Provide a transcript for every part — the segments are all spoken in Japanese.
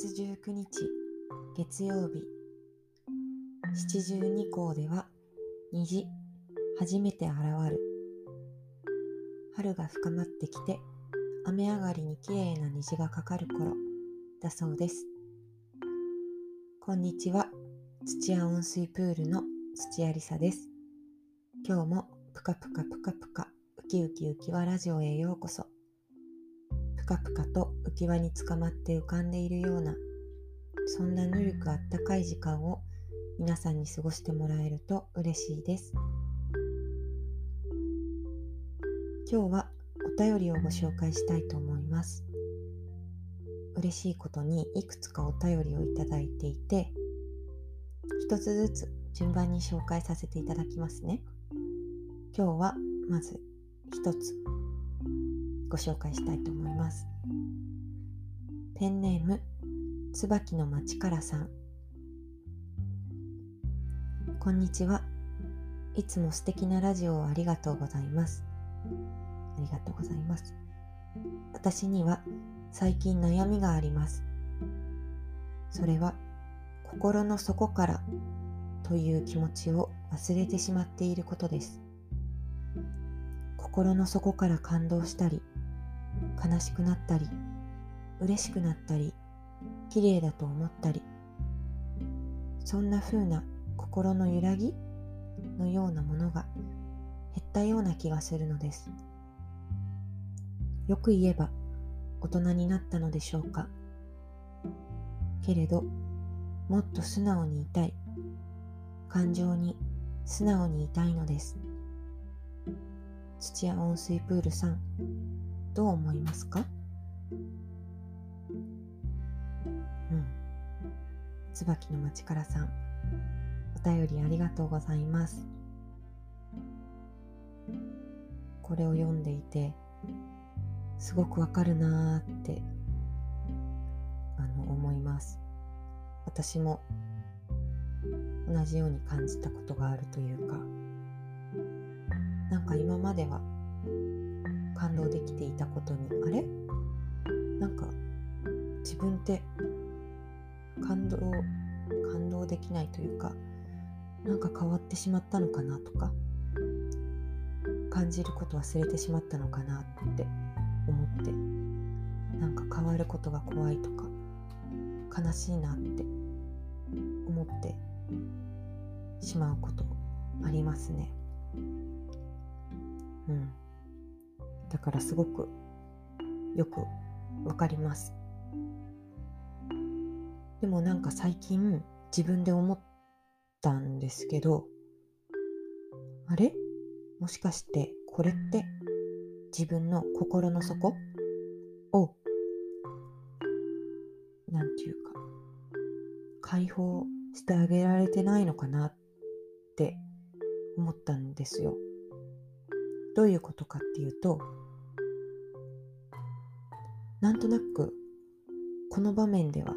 月19日月曜日。七十二項では虹初めて現る。春が深まってきて雨上がりに綺麗な虹がかかる頃だそうです。こんにちは。土屋温水プールの土屋りさです。今日もぷかぷかぷかぷかウキウキウキはラジオへようこそ。かぷかと浮き輪につかまって浮かんでいるようなそんなぬるくあったかい時間を皆さんに過ごしてもらえると嬉しいです。今日はお便りをご紹介したいと思います。嬉しいことにいくつかお便りをいただいていて一つずつ順番に紹介させていただきますね。今日はまず一つ。ご紹介したいと思います。ペンネーム椿の町からさん。こんにちは。いつも素敵なラジオをありがとうございます。ありがとうございます。私には最近悩みがあります。それは心の底からという気持ちを忘れてしまっていることです。心の底から感動したり悲しくなったり嬉しくなったり綺麗だと思ったりそんな風な心の揺らぎのようなものが減ったような気がするのです。よく言えば大人になったのでしょうか。けれどもっと素直にいたい。感情に素直にいたいのです。土屋温水プールさん。どう思いますか？うん。椿の町からさんお便りありがとうございます。これを読んでいてすごくわかるなーってあの思います。私も同じように感じたことがあるというかなんか今までは感動できていたことにあれ？なんか自分って感動感動できないというかなんか変わってしまったのかなとか感じること忘れてしまったのかなって思ってなんか変わることが怖いとか悲しいなって思ってしまうことありますね。うん。だからすごくよくわかります。でもなんか最近自分で思ったんですけどあれ？もしかしてこれって自分の心の底？をなんていうか解放してあげられてないのかなって思ったんですよ。どういうことかっていうとなんとなくこの場面では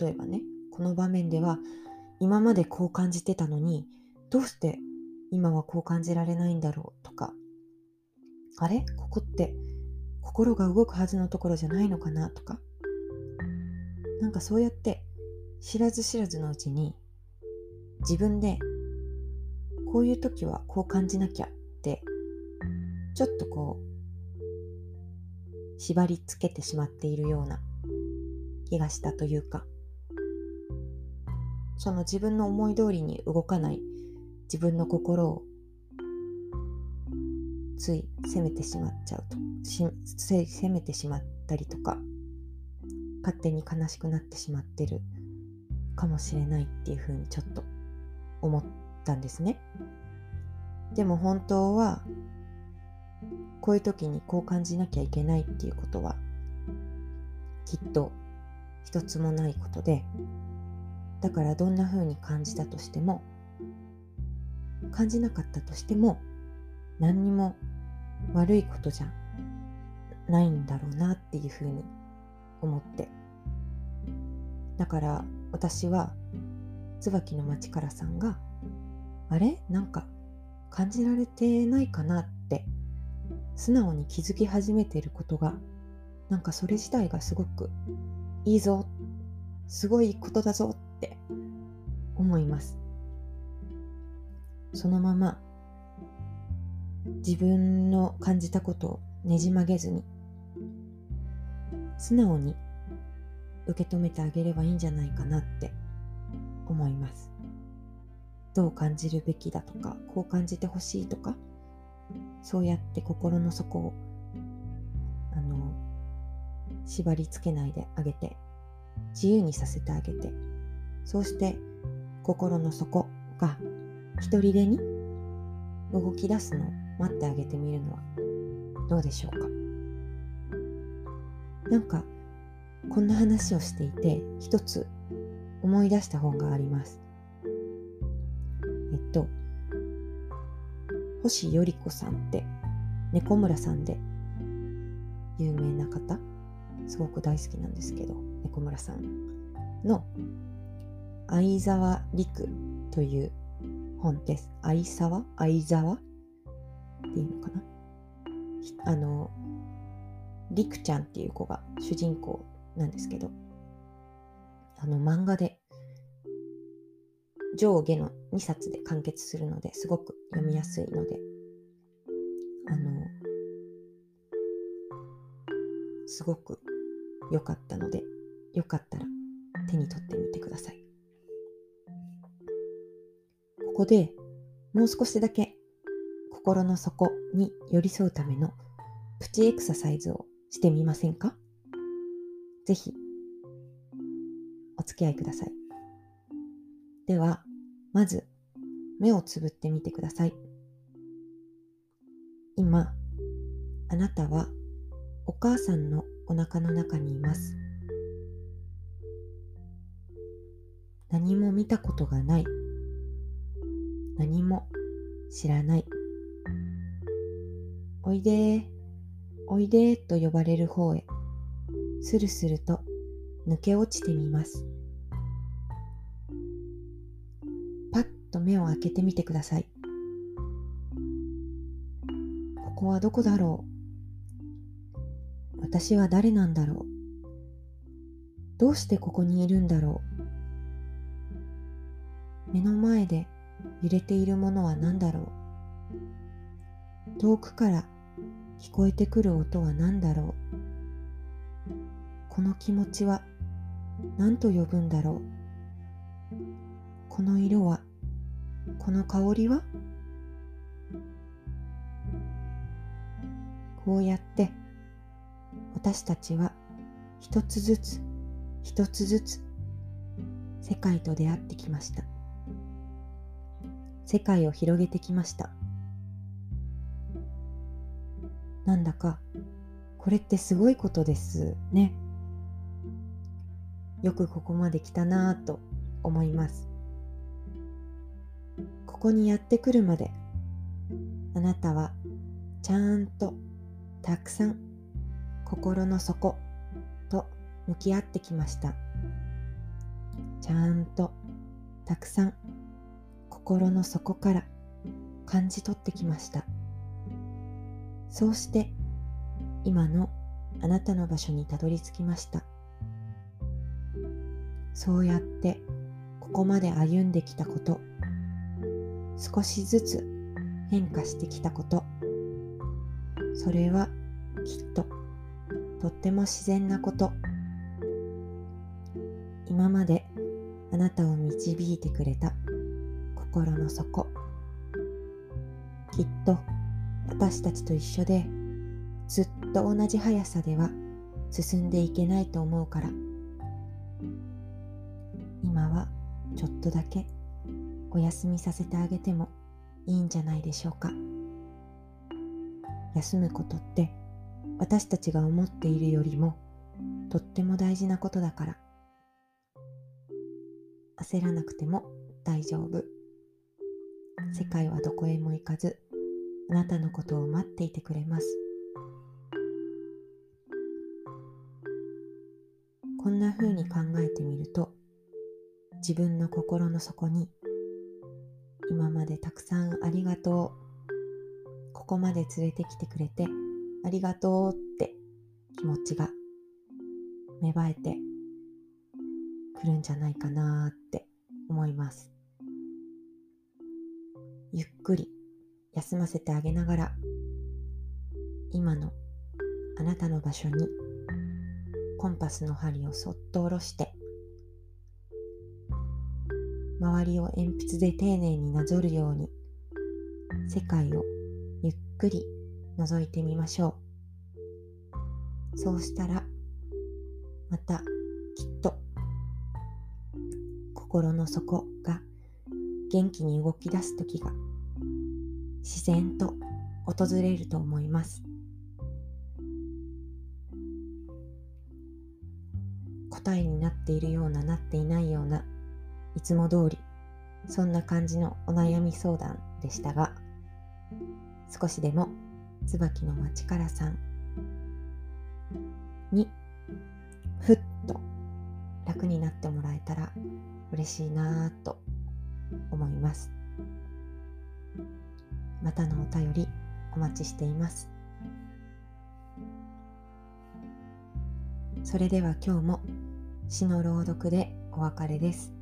例えばねこの場面では今までこう感じてたのにどうして今はこう感じられないんだろうとかあれ？ここって心が動くはずのところじゃないのかなとかなんかそうやって知らず知らずのうちに自分でこういう時はこう感じなきゃってちょっとこう縛り付けてしまっているような気がしたというかその自分の思い通りに動かない自分の心をつい責めてしまっちゃうと責めてしまったりとか勝手に悲しくなってしまってるかもしれないっていうふうにちょっと思ってたんですね。でも本当はこういう時にこう感じなきゃいけないっていうことはきっと一つもないことでだからどんな風に感じたとしても感じなかったとしても何にも悪いことじゃないんだろうなっていう風に思って。だから私は椿の町からさんがあれ？なんか感じられてないかなって素直に気づき始めてることがなんかそれ自体がすごくいいぞすごいことだぞって思います。そのまま自分の感じたことをねじ曲げずに素直に受け止めてあげればいいんじゃないかなってどう感じるべきだとかこう感じてほしいとかそうやって心の底をあの縛り付けないであげて自由にさせてあげてそうして心の底が一人でに動き出すのを待ってあげてみるのはどうでしょうか？なんかこんな話をしていて一つ思い出した本があります。星より子さんって猫村さんで有名な方すごく大好きなんですけど猫村さんの相沢陸という本です。相沢？相沢？っていうのかな？あの、陸ちゃんっていう子が主人公なんですけど、あの漫画で上下の2冊で完結するのですごく読みやすいので、あの、すごく良かったので、よかったら手に取ってみてください。ここでもう少しだけ心の底に寄り添うためのプチエクササイズをしてみませんか？ぜひお付き合いください。では、まず目をつぶってみてください。今、あなたはお母さんのお腹の中にいます。何も見たことがない。何も知らない。おいでおいでと呼ばれる方へ、スルスルと抜け落ちてみます。と目を開けてみてください。ここはどこだろう？私は誰なんだろう？どうしてここにいるんだろう？目の前で揺れているものは何だろう？遠くから聞こえてくる音は何だろう？この気持ちは何と呼ぶんだろう？この色はこの香りは？こうやって私たちは一つずつ一つずつ世界と出会ってきました。世界を広げてきました。なんだかこれってすごいことですね。よくここまで来たなぁと思います。ここにやってくるまで。あなたはちゃんとたくさん心の底と向き合ってきました。ちゃんとたくさん心の底から感じ取ってきました。そうして今のあなたの場所にたどり着きました。そうやってここまで歩んできたこと少しずつ変化してきたこと。それはきっととっても自然なこと。今まであなたを導いてくれた心の底。きっと私たちと一緒でずっと同じ速さでは進んでいけないと思うから。今はちょっとだけお休みさせてあげてもいいんじゃないでしょうか。休むことって私たちが思っているよりもとっても大事なことだから。焦らなくても大丈夫。世界はどこへも行かずあなたのことを待っていてくれます。こんな風に考えてみると自分の心の底に今までたくさんありがとう。ここまで連れてきてくれてありがとうって気持ちが芽生えてくるんじゃないかなって思います。ゆっくり休ませてあげながら今のあなたの場所にコンパスの針をそっと下ろして周りを鉛筆で丁寧になぞるように世界をゆっくり覗いてみましょう。そうしたらまたきっと心の底が元気に動き出す時が自然と訪れると思います。答えになっているようななっていないようないつも通りそんな感じのお悩み相談でしたが少しでも椿の町からさんにふっと楽になってもらえたら嬉しいなぁと思います。またのお便りお待ちしています。それでは今日も詩の朗読でお別れです。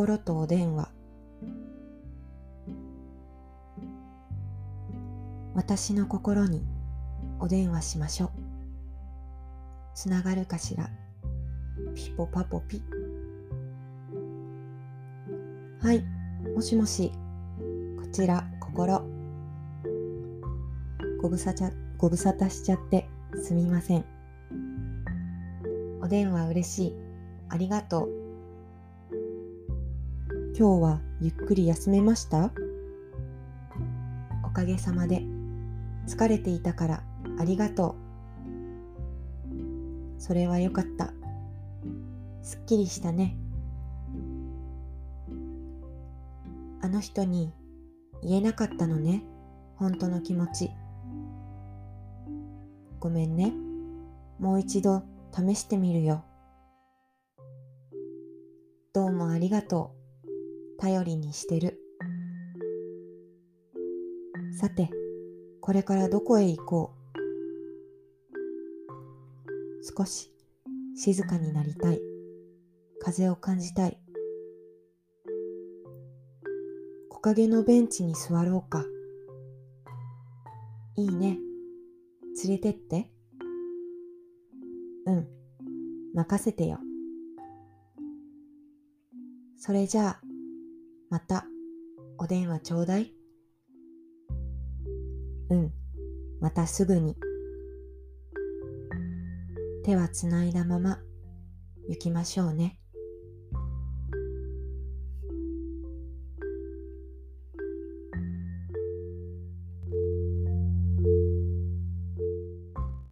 心とお電話。私の心にお電話しましょう。つながるかしら。ピポパポピ。はいもしもし。こちら心。ご無沙汰ご無沙汰しちゃって。すみません。お電話嬉しい。ありがとう。今日はゆっくり休めました？おかげさまで。疲れていたからありがとう。それはよかった。すっきりしたね。あの人に言えなかったのね。本当の気持ち。ごめんね。もう一度試してみるよ。どうもありがとう。頼りにしてる。さて、これからどこへ行こう。少し静かになりたい。風を感じたい。木陰のベンチに座ろうか。いいね。連れてって。うん。任せてよ。それじゃあ、また、お電話ちょうだい。うん、またすぐに。手はつないだまま行きましょうね。